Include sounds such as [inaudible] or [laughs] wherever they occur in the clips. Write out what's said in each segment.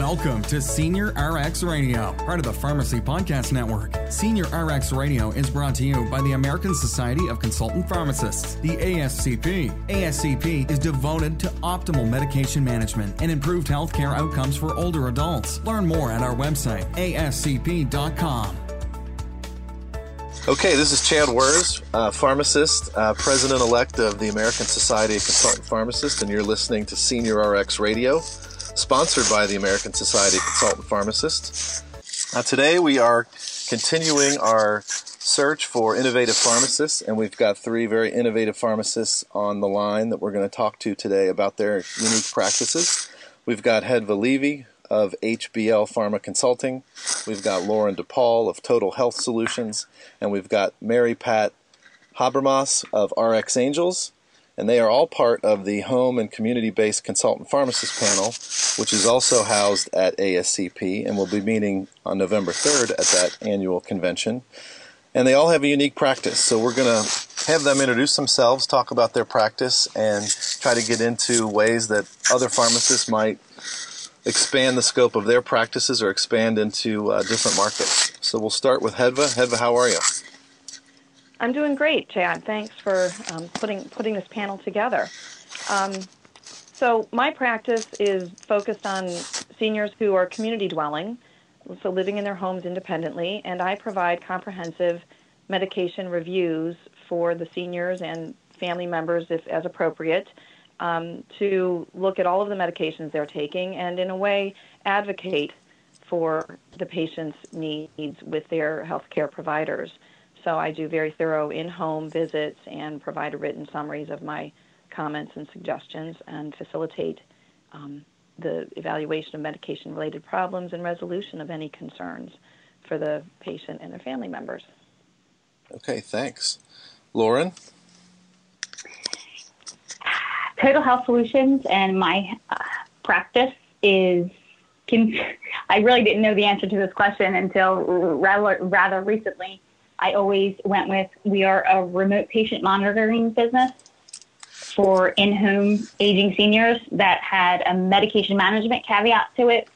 Welcome to Senior RX Radio, part of the Pharmacy Podcast Network. Senior RX Radio is brought to you by the American Society of Consultant Pharmacists, the ASCP. ASCP is devoted to optimal medication management and improved healthcare outcomes for older adults. Learn more at our website, ascp.com. Okay, this is Chad Worz, uh, pharmacist, uh, president elect of the American Society of Consultant Pharmacists, and you're listening to Senior RX Radio sponsored by the American Society of Consultant Pharmacists. Now, today we are continuing our search for innovative pharmacists, and we've got three very innovative pharmacists on the line that we're going to talk to today about their unique practices. We've got Hedva Levy of HBL Pharma Consulting, we've got Lauren DePaul of Total Health Solutions, and we've got Mary Pat Habermas of RX Angels, and they are all part of the home and community based consultant pharmacist panel, which is also housed at ASCP and will be meeting on November 3rd at that annual convention. And they all have a unique practice, so we're going to have them introduce themselves, talk about their practice, and try to get into ways that other pharmacists might expand the scope of their practices or expand into uh, different markets. So we'll start with Hedva. Hedva, how are you? I'm doing great, Chad. Thanks for um, putting putting this panel together. Um, so my practice is focused on seniors who are community dwelling, so living in their homes independently, and I provide comprehensive medication reviews for the seniors and family members, if as appropriate, um, to look at all of the medications they're taking and, in a way, advocate for the patient's needs with their healthcare providers. So I do very thorough in-home visits and provide written summaries of my comments and suggestions and facilitate um, the evaluation of medication-related problems and resolution of any concerns for the patient and their family members. Okay, thanks. Lauren? Total Health Solutions and my uh, practice is can, [laughs] I really didn't know the answer to this question until rather, rather recently. I always went with we are a remote patient monitoring business for in home aging seniors that had a medication management caveat to it.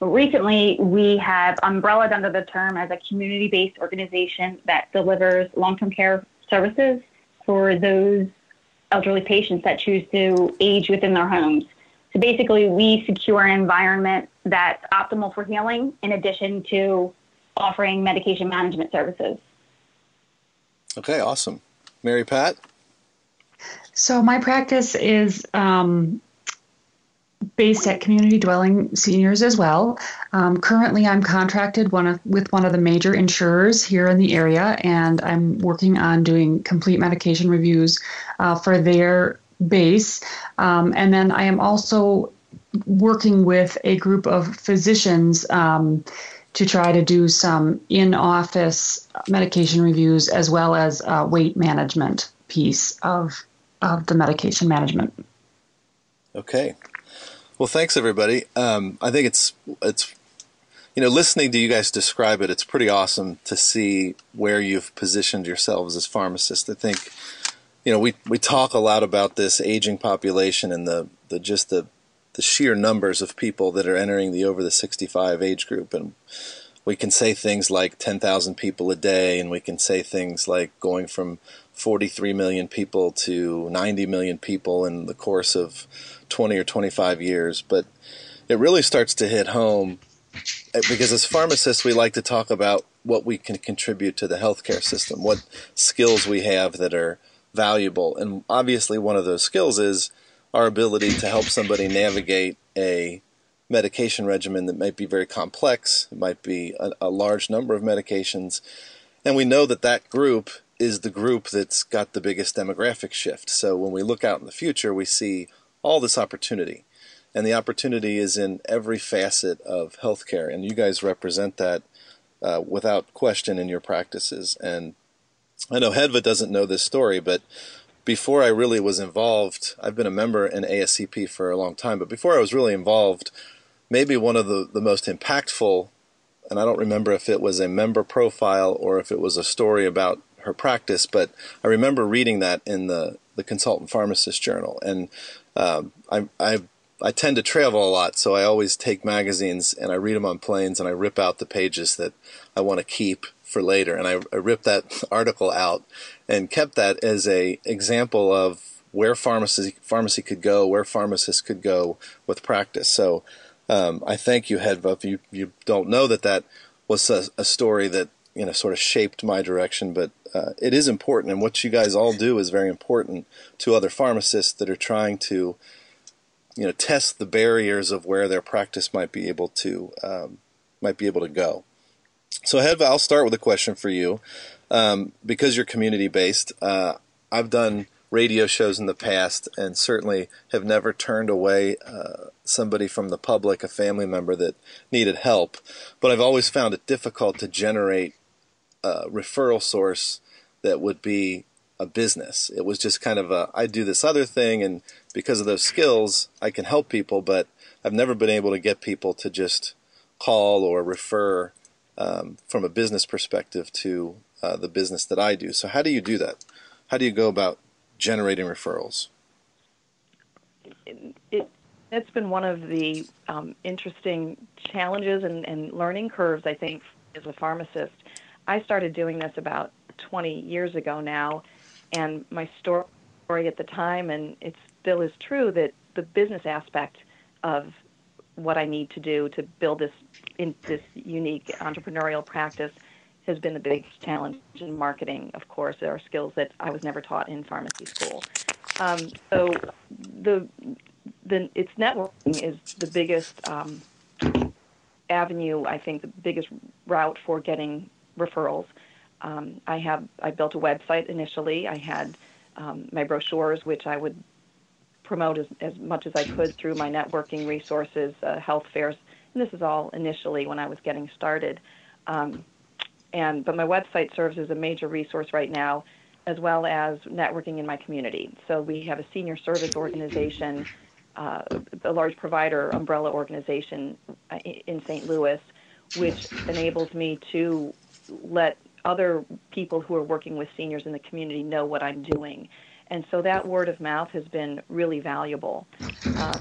But recently, we have umbrellaed under the term as a community based organization that delivers long term care services for those elderly patients that choose to age within their homes. So basically, we secure an environment that's optimal for healing in addition to offering medication management services. Okay, awesome. Mary Pat? So, my practice is um, based at community dwelling seniors as well. Um, currently, I'm contracted one of, with one of the major insurers here in the area, and I'm working on doing complete medication reviews uh, for their base. Um, and then I am also working with a group of physicians um, to try to do some in office medication reviews as well as uh, weight management piece of, of the medication management. Okay. Well, thanks everybody. Um, I think it's it's you know listening to you guys describe it, it's pretty awesome to see where you've positioned yourselves as pharmacists. I think you know we we talk a lot about this aging population and the the just the the sheer numbers of people that are entering the over the 65 age group. And we can say things like 10,000 people a day and we can say things like going from 43 million people to 90 million people in the course of 20 or 25 years. But it really starts to hit home eh, because as pharmacists we like to talk about what we can contribute to the healthcare system what skills we have that are valuable. And obviously one of those skills is our ability to help somebody navigate a medication regimen that might be very complex. It might be a, a, large number of medications. And we know that that group is the group that's got the biggest demographic shift. So when we look out in the future, we see all this opportunity. And the opportunity is in every facet of healthcare. And you guys represent that uh, without question in your practices. And I know Hedva doesn't know this story, but before I really was involved, I've been a member in ASCP for a long time, but before I was really involved, maybe one of the, the most impactful, and I don't remember if it was a member profile or if it was a story about her practice, but I remember reading that in the, the Consultant Pharmacist Journal. And um, I, I I tend to travel a lot, so I always take magazines and I read them on planes and I rip out the pages that I want to keep for later. And I, I ripped that article out and kept that as a example of where pharmacy pharmacy could go, where pharmacists could go with practice. So um, I thank you, Hedva. If you you don't know that that was a, a story that you know sort of shaped my direction, but uh, it is important, and what you guys all do is very important to other pharmacists that are trying to you know test the barriers of where their practice might be able to um, might be able to go. So, Hedva, I'll start with a question for you um, because you're community based. Uh, I've done radio shows in the past and certainly have never turned away uh, somebody from the public, a family member that needed help. But I've always found it difficult to generate a referral source that would be a business. It was just kind of a I do this other thing, and because of those skills, I can help people, but I've never been able to get people to just call or refer um, from a business perspective to uh, the business that I do. So, how do you do that? How do you go about generating referrals? It, it, has been one of the um, interesting challenges and, and learning curves, I think, as a pharmacist. I started doing this about 20 years ago now, and my story at the time, and it still is true, that the business aspect of what I need to do to build this in this unique entrepreneurial practice has been the biggest challenge in marketing. Of course, there are skills that I was never taught in pharmacy school. Um, so the the its networking is the biggest um, avenue. I think the biggest route for getting referrals. Um, I have I built a website initially. I had um, my brochures, which I would promote as, as much as I could through my networking resources, uh, health fairs. And this is all initially when I was getting started. Um, and but my website serves as a major resource right now, as well as networking in my community. So we have a senior service organization, uh, a large provider umbrella organization uh, in St. Louis, which enables me to let other people who are working with seniors in the community know what I'm doing. And so that word of mouth has been really valuable. Uh,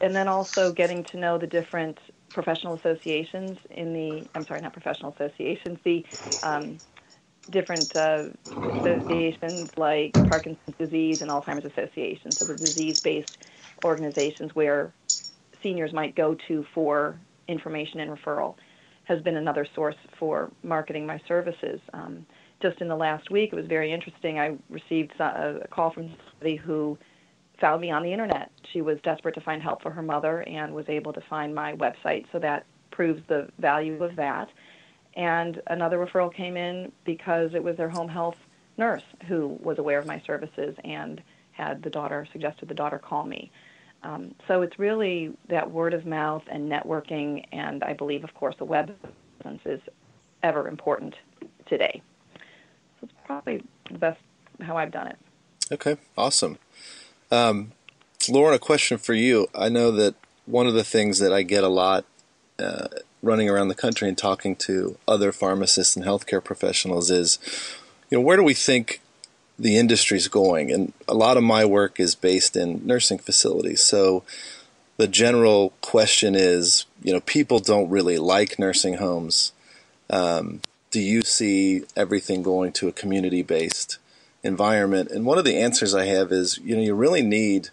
and then also getting to know the different professional associations in the, I'm sorry, not professional associations, the um, different uh, associations like Parkinson's disease and Alzheimer's Association, so the disease-based organizations where seniors might go to for information and referral has been another source for marketing my services. Um, just in the last week, it was very interesting. I received a call from somebody who found me on the internet. She was desperate to find help for her mother and was able to find my website, so that proves the value of that. And another referral came in because it was their home health nurse who was aware of my services and had the daughter suggested the daughter call me. Um, so it's really that word of mouth and networking, and I believe, of course, the web presence is ever important today. It's probably the best how I've done it. Okay, awesome. Um, Lauren, a question for you. I know that one of the things that I get a lot uh, running around the country and talking to other pharmacists and healthcare professionals is, you know, where do we think the industry's going? And a lot of my work is based in nursing facilities. So the general question is, you know, people don't really like nursing homes. Um, do you see everything going to a community based environment? And one of the answers I have is, you know, you really need,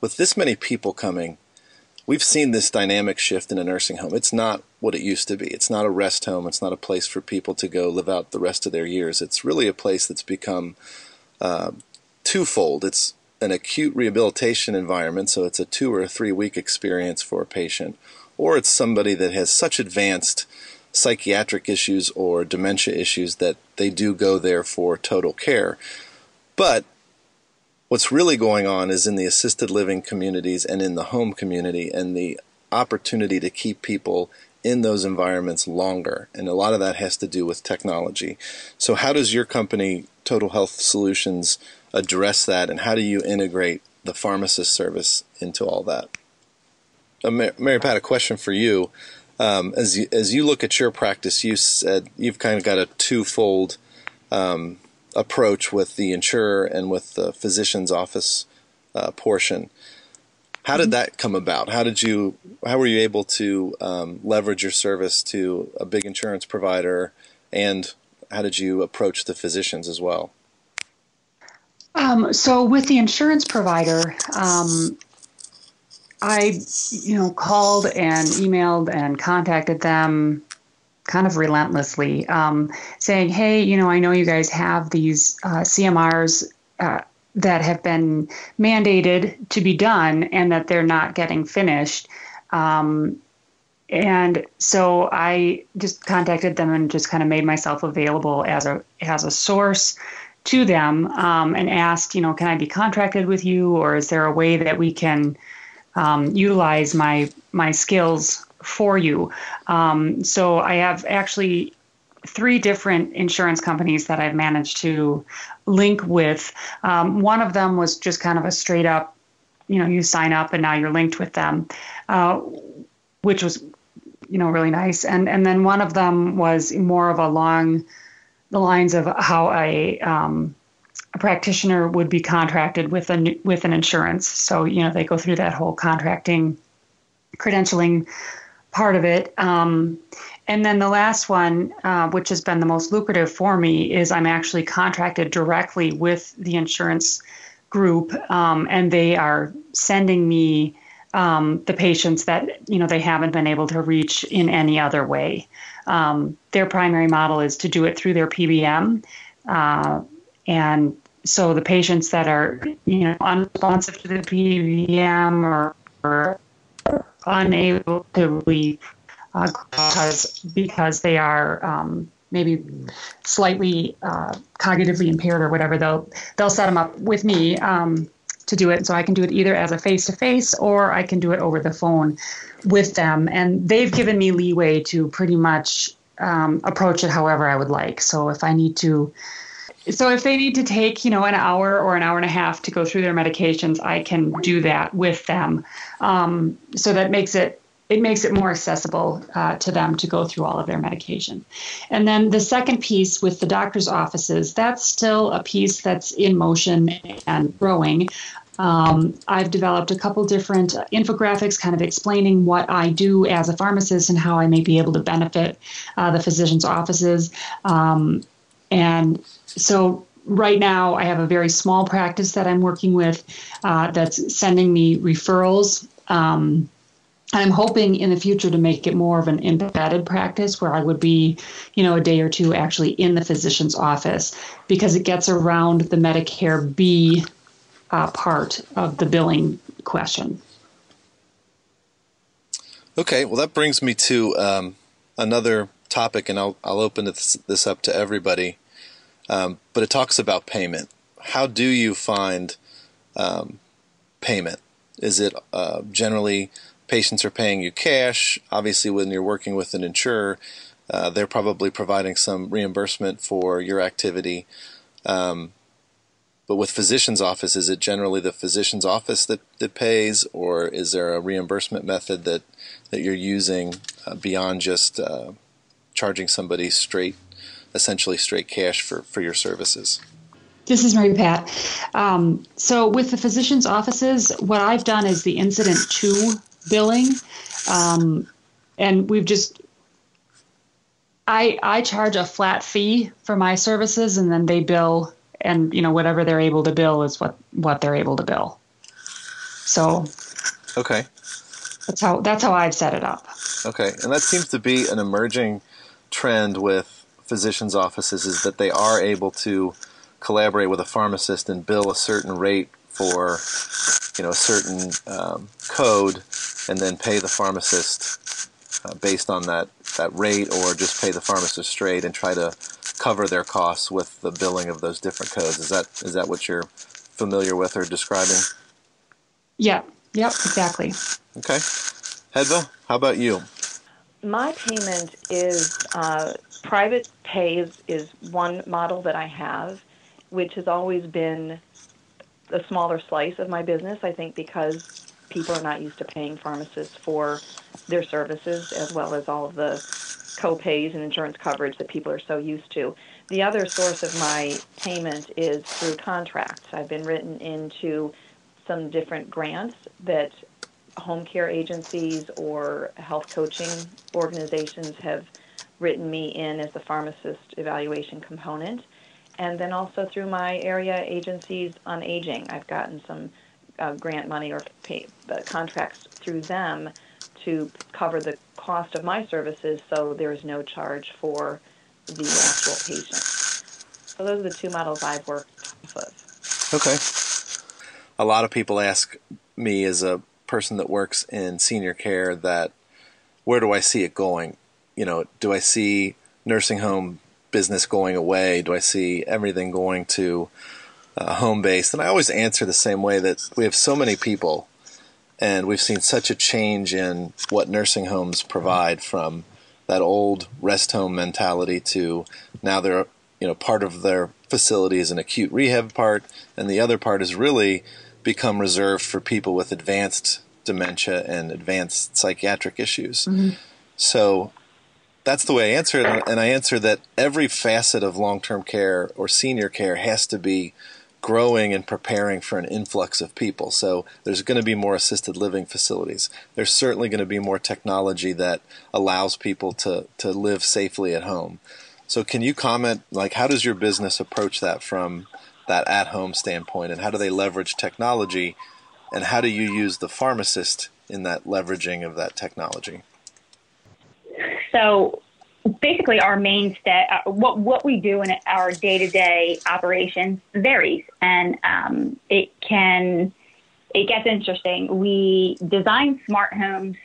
with this many people coming, we've seen this dynamic shift in a nursing home. It's not what it used to be. It's not a rest home. It's not a place for people to go live out the rest of their years. It's really a place that's become uh, twofold. It's an acute rehabilitation environment, so it's a two or a three week experience for a patient, or it's somebody that has such advanced psychiatric issues or dementia issues that they do go there for total care. But what's really going on is in the assisted living communities and in the home community and the opportunity to keep people in those environments longer. And a lot of that has to do with technology. So, how does your company, Total Health Solutions, address that? And how do you integrate the pharmacist service into all that? Uh, Mary Pat, a question for you. Um, as you, as you look at your practice, you said you've kind of got a twofold um, approach with the insurer and with the physician's office uh, portion. How did that come about? How did you? How were you able to um, leverage your service to a big insurance provider, and how did you approach the physicians as well? Um, so with the insurance provider, um, I, you know, called and emailed and contacted them kind of relentlessly, um, saying, "Hey, you know, I know you guys have these uh, CMRs uh, that have been mandated to be done, and that they're not getting finished." Um, and so I just contacted them and just kind of made myself available as a as a source to them um, and asked, you know, can I be contracted with you, or is there a way that we can um, utilize my my skills for you? Um, so I have actually three different insurance companies that I've managed to link with. Um, one of them was just kind of a straight up, you know, you sign up and now you're linked with them, uh, which was, you know, really nice. And and then one of them was more of a long the lines of how I um, a practitioner would be contracted with a with an insurance. So you know they go through that whole contracting, credentialing part of it. Um, and then the last one, uh, which has been the most lucrative for me, is I'm actually contracted directly with the insurance group, um, and they are sending me um, the patients that you know they haven't been able to reach in any other way. Um, their primary model is to do it through their PBM, uh, and so the patients that are you know unresponsive to the PBM or, or unable to leave uh, because because they are um, maybe slightly uh, cognitively impaired or whatever, they'll they'll set them up with me um, to do it. So I can do it either as a face to face or I can do it over the phone with them. And they've given me leeway to pretty much um, approach it however I would like. So if I need to, so if they need to take, you know, an hour or an hour and a half to go through their medications, I can do that with them. Um, so that makes it it makes it more accessible uh, to them to go through all of their medication. And then the second piece with the doctor's offices, that's still a piece that's in motion and growing. Um, I've developed a couple different infographics kind of explaining what I do as a pharmacist and how I may be able to benefit uh, the physician's offices. Um, and so right now I have a very small practice that I'm working with uh, that's sending me referrals. Um, I'm hoping in the future to make it more of an embedded practice where I would be, you know, a day or two actually in the physician's office because it gets around the Medicare B uh, part of the billing question. Okay, well, that brings me to um, another topic, and I'll, I'll open this, this up to everybody. Um, but it talks about payment. How do you find um, payment? Is it uh, generally patients are paying you cash. Obviously, when you're working with an insurer, uh, they're probably providing some reimbursement for your activity. Um, but with physician's office, is it generally the physician's office that, that pays, or is there a reimbursement method that, that you're using uh, beyond just uh, charging somebody straight, essentially straight cash for, for your services? This is Mary Pat. Um, so, with the physician's offices, what I've done is the incident to billing, um, and we've just I I charge a flat fee for my services, and then they bill, and you know whatever they're able to bill is what what they're able to bill. So, okay, that's how that's how I've set it up. Okay, and that seems to be an emerging trend with physicians' offices is that they are able to collaborate with a pharmacist and bill a certain rate for you know a certain um, code and then pay the pharmacist uh, based on that, that rate or just pay the pharmacist straight and try to cover their costs with the billing of those different codes. Is that is that what you're familiar with or describing? Yeah. Yep. Exactly. Okay. Hedva, how about you? My payment is uh, private pays is one model that I have, which has always been a smaller slice of my business. I think because people are not used to paying pharmacists for their services as well as all of the co-pays and insurance coverage that people are so used to. The other source of my payment is through contracts. I've been written into some different grants that home care agencies or health coaching organizations have written me in as the pharmacist evaluation component. And then also through my area agencies on aging, I've gotten some uh, grant money or pay, uh, contracts through them to cover the cost of my services so there is no charge for the actual patient. So those are the two models I've worked with. Okay. A lot of people ask me as a person that works in senior care that where do I see it going? You know, do I see nursing home business going away? Do I see everything going to uh, home based? And I always answer the same way that we have so many people and we've seen such a change in what nursing homes provide from that old rest home mentality to now they're you know part of their facility is an acute rehab part and the other part is really become reserved for people with advanced dementia and advanced psychiatric issues mm-hmm. so that's the way I answer it and I answer that every facet of long-term care or senior care has to be growing and preparing for an influx of people. So there's going to be more assisted living facilities. There's certainly going to be more technology that allows people to, to live safely at home. So can you comment, like, how does your business approach that from that at home standpoint and how do they leverage technology and how do you use the pharmacist in that leveraging of that technology? So basically our mainstay, uh, what what we do in our day to day operations varies, and um, it can it gets interesting. We design smart homes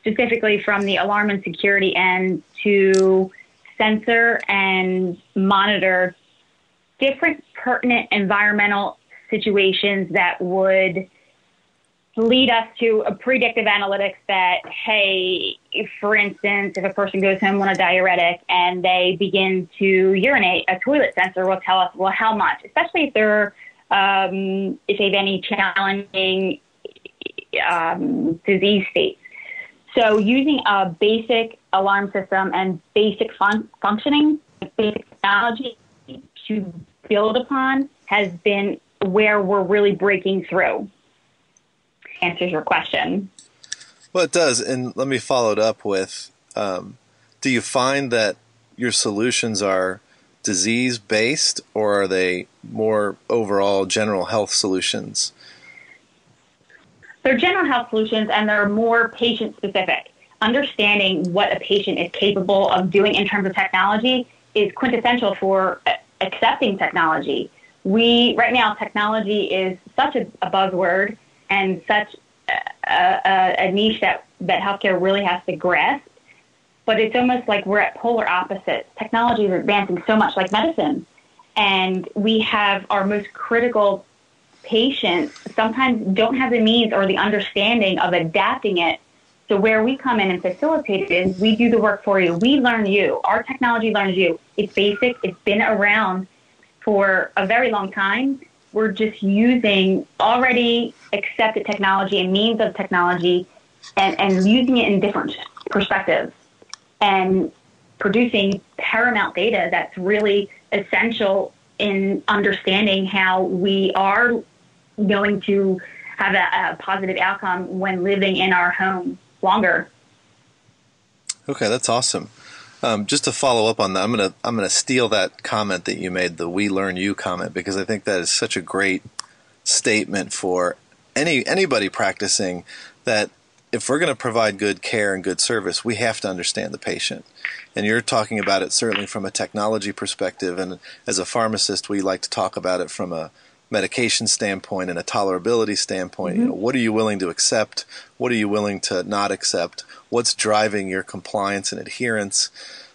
specifically from the alarm and security end to sensor and monitor different pertinent environmental situations that would lead us to a predictive analytics that, hey, for instance, if a person goes home on a diuretic and they begin to urinate, a toilet sensor will tell us, well, how much, especially if they're, um, if they have any challenging um, disease states. So using a basic alarm system and basic fun- functioning, basic technology to build upon has been where we're really breaking through answers your question. Well, it does. And let me follow it up with um, Do you find that your solutions are disease based or are they more overall general health solutions? They're general health solutions and they're more patient specific. Understanding what a patient is capable of doing in terms of technology is quintessential for accepting technology. We, right now, technology is such a, a buzzword and such a, a, a niche that, that healthcare really has to grasp. But it's almost like we're at polar opposites. Technology is advancing so much like medicine. And we have our most critical patients sometimes don't have the means or the understanding of adapting it. So where we come in and facilitate it is we do the work for you. We learn you. Our technology learns you. It's basic. It's been around for a very long time we're just using already accepted technology and means of technology and, and using it in different perspectives and producing paramount data that's really essential in understanding how we are going to have a, a positive outcome when living in our home longer. Okay, that's awesome. Um, just to follow up on that, I'm gonna I'm gonna steal that comment that you made, the "We Learn You" comment, because I think that is such a great statement for any anybody practicing that if we're going to provide good care and good service, we have to understand the patient. And you're talking about it certainly from a technology perspective, and as a pharmacist, we like to talk about it from a medication standpoint and a tolerability standpoint. Mm-hmm. You know, what are you willing to accept? What are you willing to not accept? what's driving your compliance and adherence.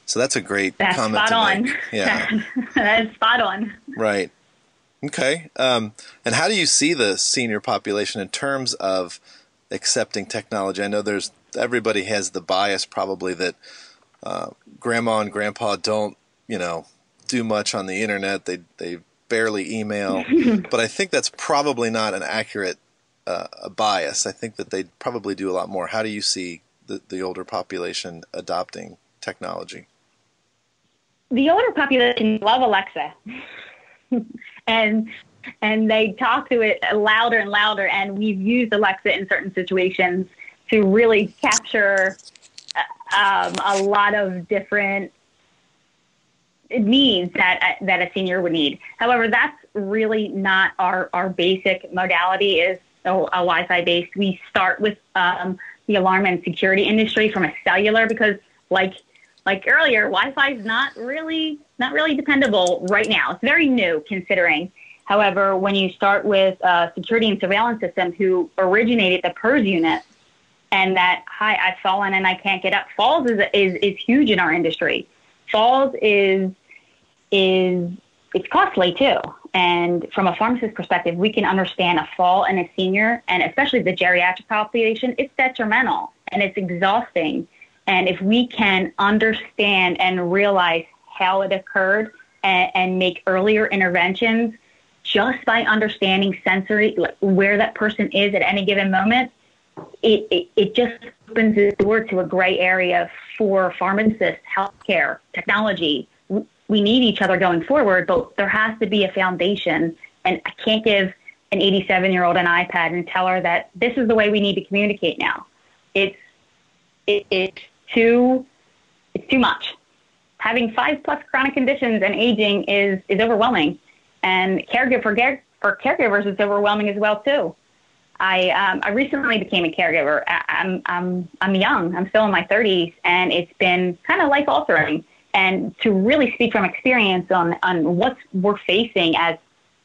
So that's a great that's comment. Spot on. Make. [laughs] Yeah, that's spot on. Right. Okay. Um, and how do you see the senior population in terms of accepting technology? I know there's everybody has the bias probably that uh, grandma and grandpa don't, you know, do much on the internet. They they barely email, [laughs] but I think that's probably not an accurate uh, bias. I think that they probably do a lot more. How do you see the, the older population adopting technology? The older population love Alexa. [laughs] and and they talk to it louder and louder. And we've used Alexa in certain situations to really capture um, a lot of different needs that that a senior would need. However, that's really not our our basic modality. Is a, a Wi-Fi based. We start with um, the alarm and security industry from a cellular because, like like earlier, Wi-Fi is not really not really dependable right now. It's very new considering. However, when you start with uh, security and surveillance system, who originated the PERS unit, and that hi, I've fallen and I can't get up. Falls is is is huge in our industry. Falls is is it's costly too. And from a pharmacist perspective, we can understand a fall in a senior and especially the geriatric population, it's detrimental and it's exhausting. And if we can understand and realize how it occurred and, and make earlier interventions just by understanding sensory, like where that person is at any given moment, it, it, it just opens the door to a gray area for pharmacists, healthcare, technology. We need each other going forward, but there has to be a foundation. And I can't give an 87 year old an iPad and tell her that this is the way we need to communicate now. It's it, it's too it's too much. Having five plus chronic conditions and aging is is overwhelming, and caregiver for, for caregivers is overwhelming as well too. I um, I recently became a caregiver. I'm I'm I'm young. I'm still in my 30s, and it's been kind of life altering. And to really speak from experience on on what we're facing as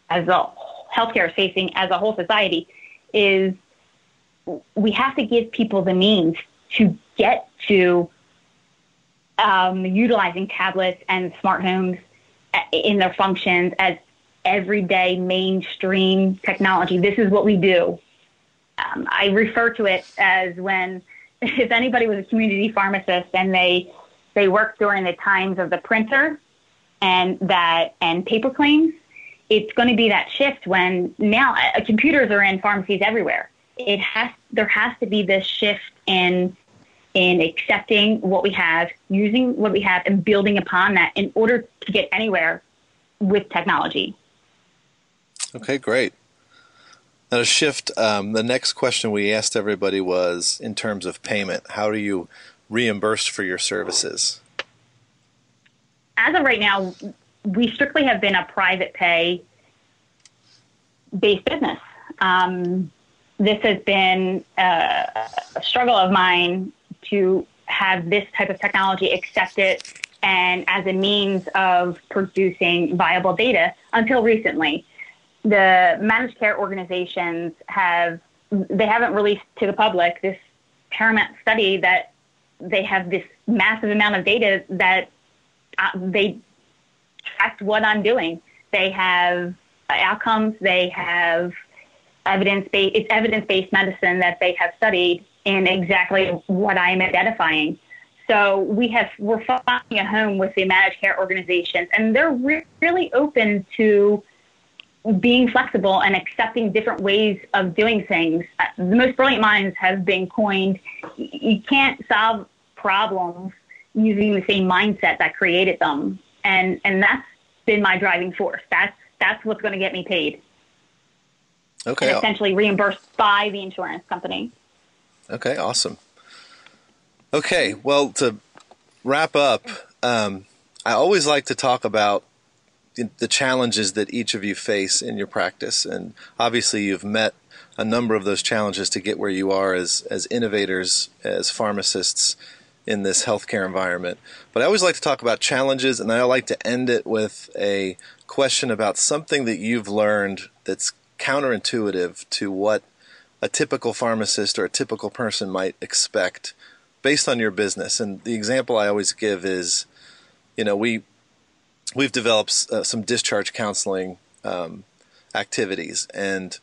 as a healthcare facing as a whole society is we have to give people the means to get to um, utilizing tablets and smart homes in their functions as everyday mainstream technology. This is what we do um, I refer to it as when [laughs] if anybody was a community pharmacist and they they worked during the times of the printer and that and paper claims, it's going to be that shift when now uh, computers are in pharmacies everywhere. It has there has to be this shift in in accepting what we have, using what we have, and building upon that in order to get anywhere with technology. Okay, great. Now, to shift, um, the next question we asked everybody was in terms of payment, how do you reimburse for your services? As of right now, we strictly have been a private pay based business. Um, this has been a, a struggle of mine to have this type of technology accepted and as a means of producing viable data until recently the managed care organizations have they haven't released to the public this paramount study that they have this massive amount of data that uh, they track what I'm doing. They have outcomes. They have evidence based. It's evidence based medicine that they have studied in exactly what I am identifying. So we have we're finding a home with the managed care organizations, and they're re- really open to being flexible and accepting different ways of doing things. Uh, the most brilliant minds have been coined. You can't solve problems using the same mindset that created them, and and that's been my driving force. That's that's what's going to get me paid. Okay. And essentially reimbursed by the insurance company. Okay, awesome. Okay, well, to wrap up, um, I always like to talk about the challenges that each of you face in your practice. And obviously, you've met a number of those challenges to get where you are as, as innovators, as pharmacists in this healthcare environment. But I always like to talk about challenges, and I like to end it with a question about something that you've learned that's counterintuitive to what a typical pharmacist or a typical person might expect based on your business. And the example I always give is, you know, we we've developed uh, some discharge counseling um, activities, and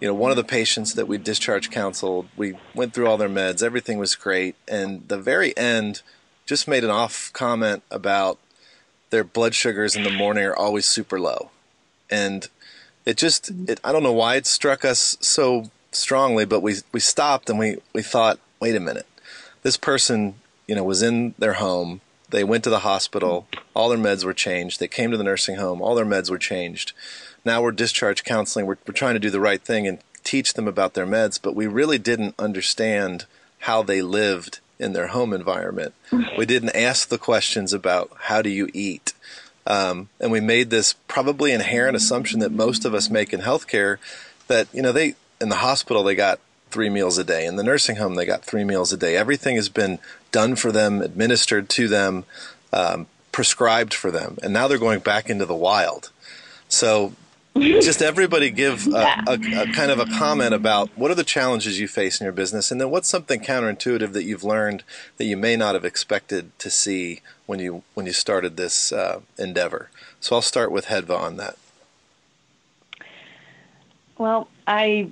you know, one of the patients that we discharge counseled, we went through all their meds, everything was great, and the very end just made an off comment about their blood sugars in the morning are always super low, and it just it, I don't know why it struck us so strongly, but we we stopped and we we thought, wait a minute, this person you know was in their home they went to the hospital. All their meds were changed. They came to the nursing home. All their meds were changed. now we're discharge counseling. We're, we're trying to do the right thing and teach them about their meds, but we really didn't understand how they lived in their home environment. We didn't ask the questions about how do you eat. Um, and we made this probably inherent assumption that most of us make in healthcare that, you know, they, in the hospital, they got three meals a day. In the nursing home, they got three meals a day. Everything has been done for them, administered to them, um, prescribed for them. And now they're going back into the wild. So [laughs] just everybody give a, a, a, kind of a comment about what are the challenges you face in your business, and then what's something counterintuitive that you've learned that you may not have expected to see when you when you started this uh, endeavor. So I'll start with Hedva on that. Well, I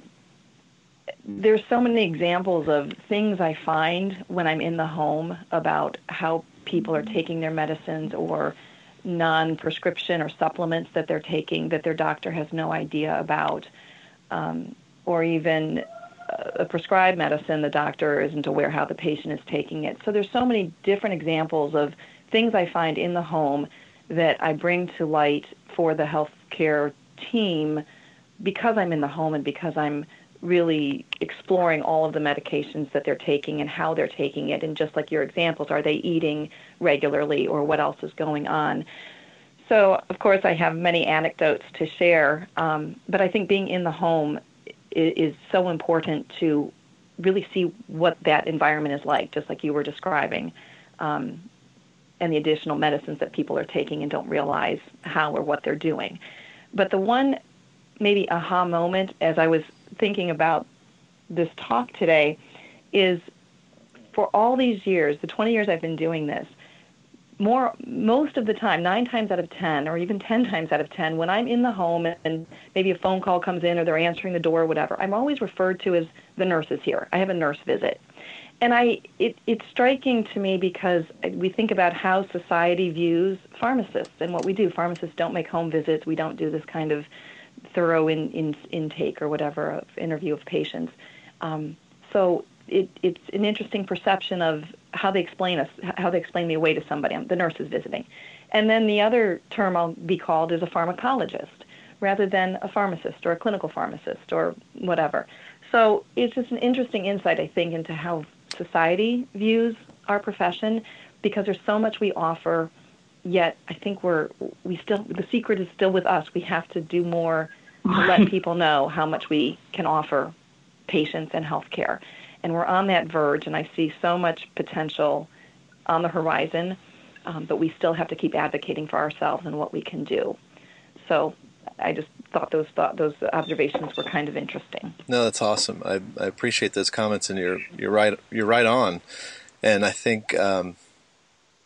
there's so many examples of things I find when I'm in the home about how people are taking their medicines or non-prescription or supplements that they're taking that their doctor has no idea about, um, or even a prescribed medicine the doctor isn't aware how the patient is taking it. So there's so many different examples of things I find in the home that I bring to light for the healthcare team because I'm in the home and because I'm really exploring all of the medications that they're taking and how they're taking it. And just like your examples, are they eating regularly or what else is going on? So, of course, I have many anecdotes to share, um, but I think being in the home is, is so important to really see what that environment is like, just like you were describing, um, and the additional medicines that people are taking and don't realize how or what they're doing. But the one maybe aha moment as I was thinking about this talk today is for all these years, the 20 years I've been doing this, more most of the time, nine times out of ten, or even ten times out of ten, when I'm in the home and maybe a phone call comes in or they're answering the door or whatever, I'm always referred to as the nurse is here. I have a nurse visit, and I it, it's striking to me because we think about how society views pharmacists and what we do. Pharmacists don't make home visits. We don't do this kind of thorough in, in, intake or whatever of interview of patients. Um, so it, it's an interesting perception of how they explain us, how they explain me away to somebody. The nurse is visiting, and then the other term I'll be called is a pharmacologist rather than a pharmacist or a clinical pharmacist or whatever. So it's just an interesting insight, I think, into how society views our profession because there's so much we offer yet I think we're we still the secret is still with us. We have to do more to let [laughs] people know how much we can offer patients and healthcare. And we're on that verge, and I see so much potential on the horizon, um, but we still have to keep advocating for ourselves and what we can do. So I just thought those thought those observations were kind of interesting. No, that's awesome. I, I appreciate those comments, and you're you're right you're right on. And I think um,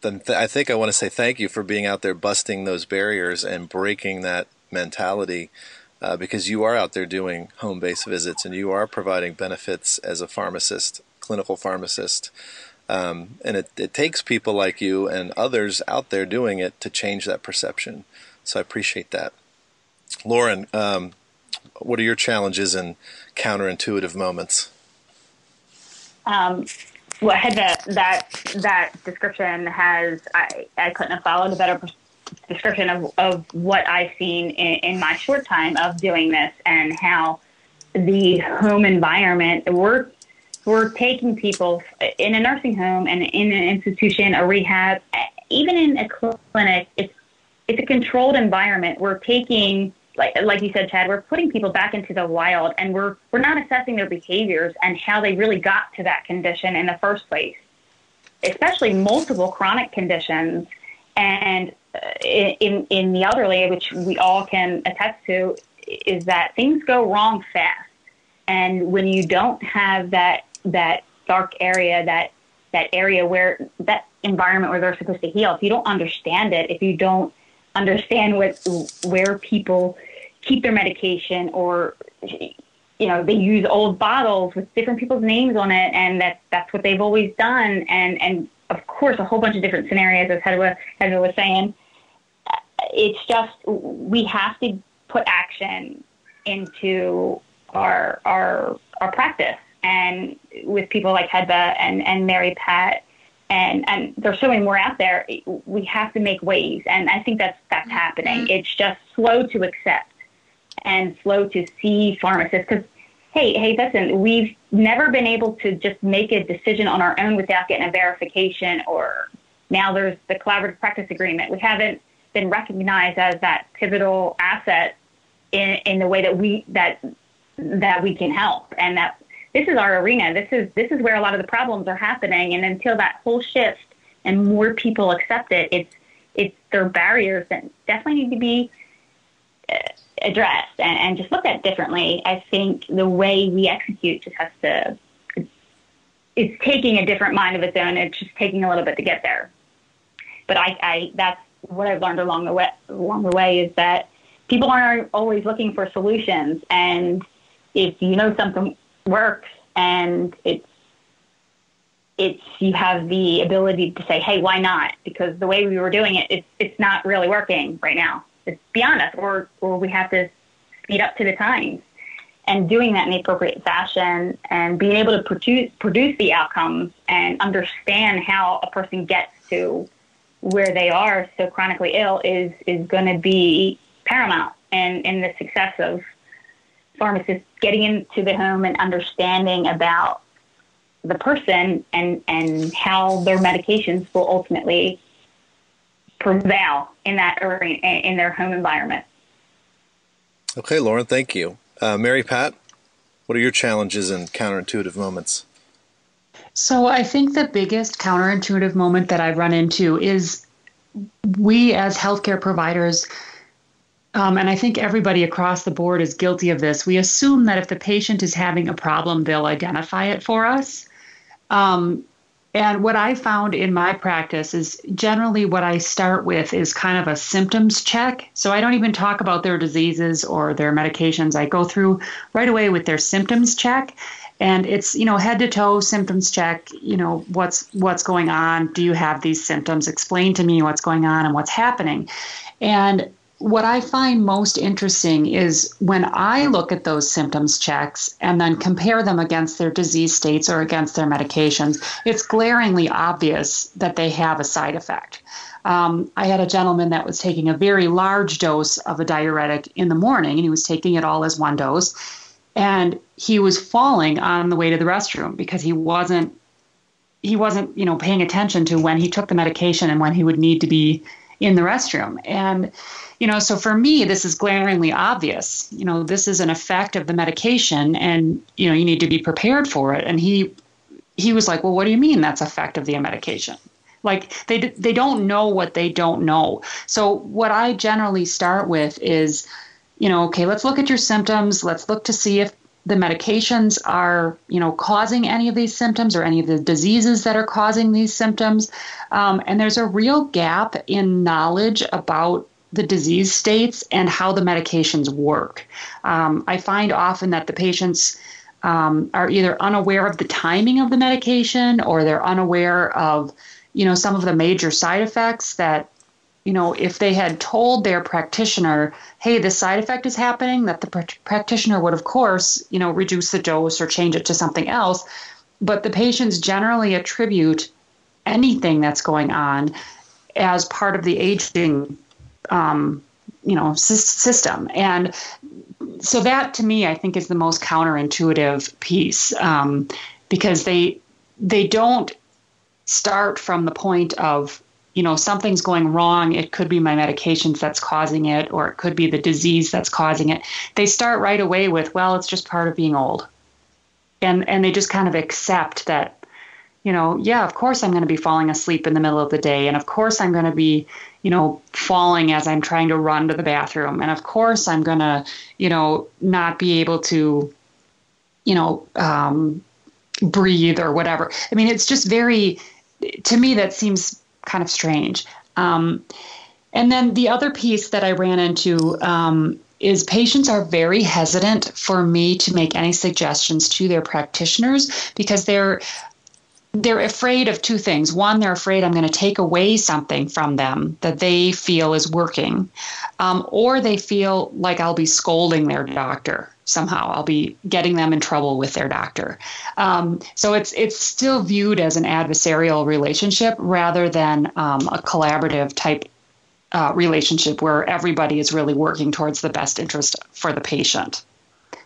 then th- I think I want to say thank you for being out there busting those barriers and breaking that mentality. Uh, because you are out there doing home based visits and you are providing benefits as a pharmacist, clinical pharmacist. Um, and it, it takes people like you and others out there doing it to change that perception. So I appreciate that. Lauren, um, what are your challenges and counterintuitive moments? Um, well, had that that that description has I, I couldn't have followed a better description of, of what I've seen in, in my short time of doing this and how the home environment we're we're taking people in a nursing home and in an institution, a rehab, even in a clinic. It's it's a controlled environment. We're taking like like you said, Chad, we're putting people back into the wild, and we're we're not assessing their behaviors and how they really got to that condition in the first place, especially multiple chronic conditions. And in in the elderly, which we all can attest to, is that things go wrong fast, and when you don't have that that dark area, that that area where that environment where they're supposed to heal, if you don't understand it, if you don't understand what where people keep their medication or you know they use old bottles with different people's names on it and that that's what they've always done. And and of course a whole bunch of different scenarios as Hedva, Hedva was saying it's just we have to put action into our our our practice and with people like Hedva and and Mary Pat and and there's so many more out there. We have to make waves, and I think that's that's happening. Mm-hmm. It's just slow to accept and slow to see pharmacists because hey, hey, listen, we've never been able to just make a decision on our own without getting a verification or now there's the collaborative practice agreement. We haven't been recognized as that pivotal asset in, in the way that we that that we can help and that this is our arena. This is this is where a lot of the problems are happening and until that whole shift and more people accept it, it's it's there are barriers that definitely need to be uh, addressed and, and just looked at differently. I think the way we execute just has to, it's, taking a different mind of its own. It's just taking a little bit to get there. But I, I that's what I've learned along the way, along the way is that people aren't always looking for solutions. And if you know something works and it's it's you have the ability to say, hey, why not? Because the way we were doing it, it's it's not really working right now it's beyond us, or or we have to speed up to the times. And doing that in the appropriate fashion and being able to produce produce the outcomes and understand how a person gets to where they are so chronically ill is is going to be paramount in, in the success of pharmacists getting into the home and understanding about the person and, and how their medications will ultimately prevail in that arena, in their home environment. Okay, Lauren, thank you. Uh, Mary Pat, what are your challenges and counterintuitive moments? So I think the biggest counterintuitive moment that I run into is we as healthcare providers, um, and I think everybody across the board is guilty of this. We assume that if the patient is having a problem, they'll identify it for us. Um, and what I found in my practice is generally what I start with is kind of a symptoms check. So I don't even talk about their diseases or their medications. I go through right away with their symptoms check. And it's, you know, head to toe symptoms check, you know, what's what's going on? Do you have these symptoms? Explain to me what's going on and what's happening. And what I find most interesting is when I look at those symptoms checks and then compare them against their disease states or against their medications, it's glaringly obvious that they have a side effect. Um, I had a gentleman that was taking a very large dose of a diuretic in the morning, and he was taking it all as one dose. And he was falling on the way to the restroom because he wasn't he wasn't you know paying attention to when he took the medication and when he would need to be in the restroom. And you know, so for me, this is glaringly obvious. You know, this is an effect of the medication, and you know, you need to be prepared for it. And he he was like, "Well, what do you mean that's effect of the medication?" Like they they don't know what they don't know. So what I generally start with is, you know, okay, let's look at your symptoms. Let's look to see if the medications are, you know, causing any of these symptoms or any of the diseases that are causing these symptoms. Um, and there's a real gap in knowledge about the disease states and how the medications work. Um, I find often that the patients um, are either unaware of the timing of the medication or they're unaware of, you know, some of the major side effects that, you know, if they had told their practitioner, hey, this side effect is happening, that the pr- practitioner would, of course, you know, reduce the dose or change it to something else. But the patients generally attribute anything that's going on as part of the aging um, you know system and so that to me i think is the most counterintuitive piece um, because they they don't start from the point of you know something's going wrong it could be my medications that's causing it or it could be the disease that's causing it they start right away with well it's just part of being old and and they just kind of accept that you know yeah of course i'm going to be falling asleep in the middle of the day and of course i'm going to be you know, falling as I'm trying to run to the bathroom. And of course, I'm going to, you know, not be able to, you know, um, breathe or whatever. I mean, it's just very, to me, that seems kind of strange. Um, and then the other piece that I ran into um, is patients are very hesitant for me to make any suggestions to their practitioners because they're they're afraid of two things. One, they're afraid I'm going to take away something from them that they feel is working, um, or they feel like I'll be scolding their doctor somehow. I'll be getting them in trouble with their doctor. Um, so it's it's still viewed as an adversarial relationship rather than um, a collaborative type uh, relationship where everybody is really working towards the best interest for the patient.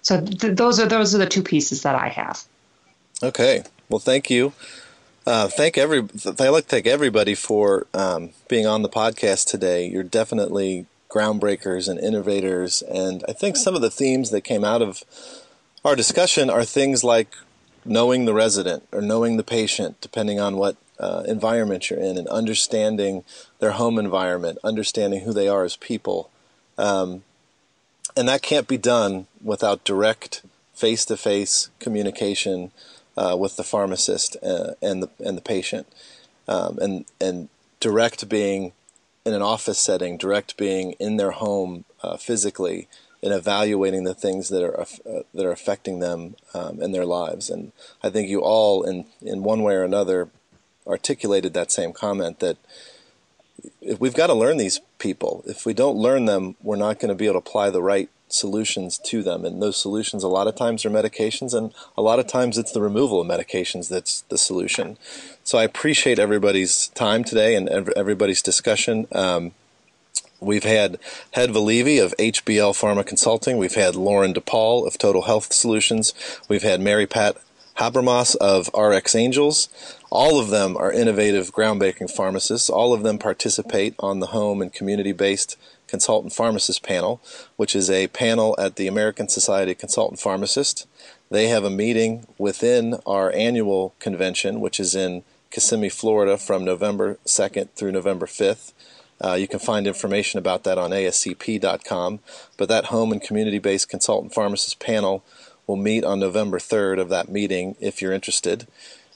So th- those are those are the two pieces that I have. Okay. Well, thank you. Uh, thank every. I'd like to thank everybody for um, being on the podcast today. You're definitely groundbreakers and innovators, and I think some of the themes that came out of our discussion are things like knowing the resident or knowing the patient, depending on what uh, environment you're in, and understanding their home environment, understanding who they are as people. Um, and that can't be done without direct face to face communication uh, with the pharmacist uh, and the and the patient, um, and and direct being in an office setting, direct being in their home uh, physically, and evaluating the things that are uh, that are affecting them um, in their lives. And I think you all, in in one way or another, articulated that same comment that if we've got to learn these people. If we don't learn them, we're not going to be able to apply the right solutions to them. And those solutions, a lot of times, are medications, and a lot of times it's the removal of medications that's the solution. So I appreciate everybody's time today and everybody's discussion. Um, we've had Hed Valivi of HBL Pharma Consulting. We've had Lauren DePaul of Total Health Solutions. We've had Mary Pat Habermas of RX Angels. All of them are innovative, groundbreaking pharmacists. All of them participate on the home and community based Consultant Pharmacist Panel, which is a panel at the American Society of Consultant Pharmacists. They have a meeting within our annual convention, which is in Kissimmee, Florida, from November 2nd through November 5th. Uh, you can find information about that on ascp.com. But that home and community based consultant pharmacist panel will meet on November 3rd of that meeting if you're interested.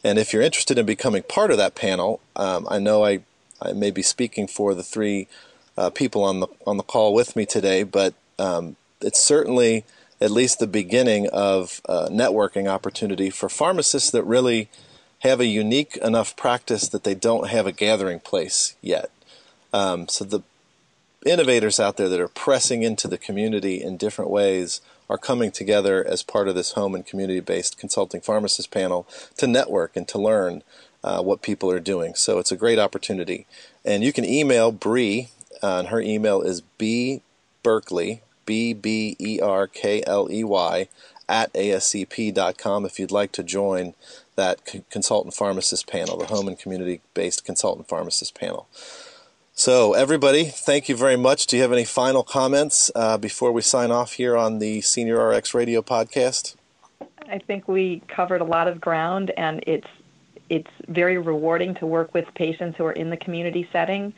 And if you're interested in becoming part of that panel, um, I know I, I may be speaking for the three uh, people on the on the call with me today, but um, it's certainly at least the beginning of a networking opportunity for pharmacists that really have a unique enough practice that they don't have a gathering place yet. Um, so the innovators out there that are pressing into the community in different ways are coming together as part of this home and community based consulting pharmacist panel to network and to learn uh, what people are doing. So it's a great opportunity. And you can email Bree uh, and her email is b berkley b b e r k l e y at ascp.com if you'd like to join that consultant pharmacist panel, the home and community based consultant pharmacist panel. So, everybody, thank you very much. Do you have any final comments uh, before we sign off here on the Senior RX Radio podcast? I think we covered a lot of ground, and it's it's very rewarding to work with patients who are in the community setting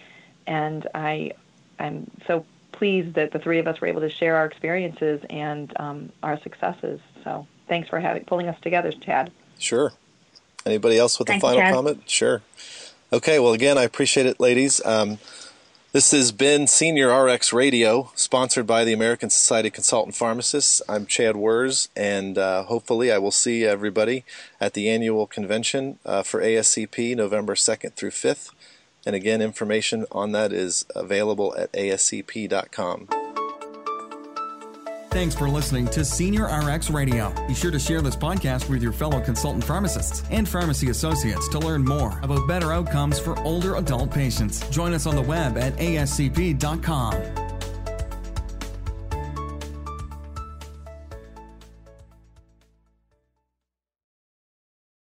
and I I'm so pleased that the three of us were able to share our experiences and um, our successes. So thanks for having pulling us together, Chad. Sure. Anybody else with Thanks, a final Chad. comment? Sure. Okay. Well, again, I appreciate it, ladies. Um, this has been Senior RX Radio, sponsored by the American Society of Consultant Pharmacists. I'm Chad Worz, and uh, hopefully I will see everybody at the annual convention uh, for ASCP November 2nd through 5th. And again, information on that is available at ascp.com. Thanks for listening to Senior RX Radio. Be sure to share this podcast with your fellow consultant pharmacists and pharmacy associates to learn more about better outcomes for older adult patients. Join us on the web at ascp.com.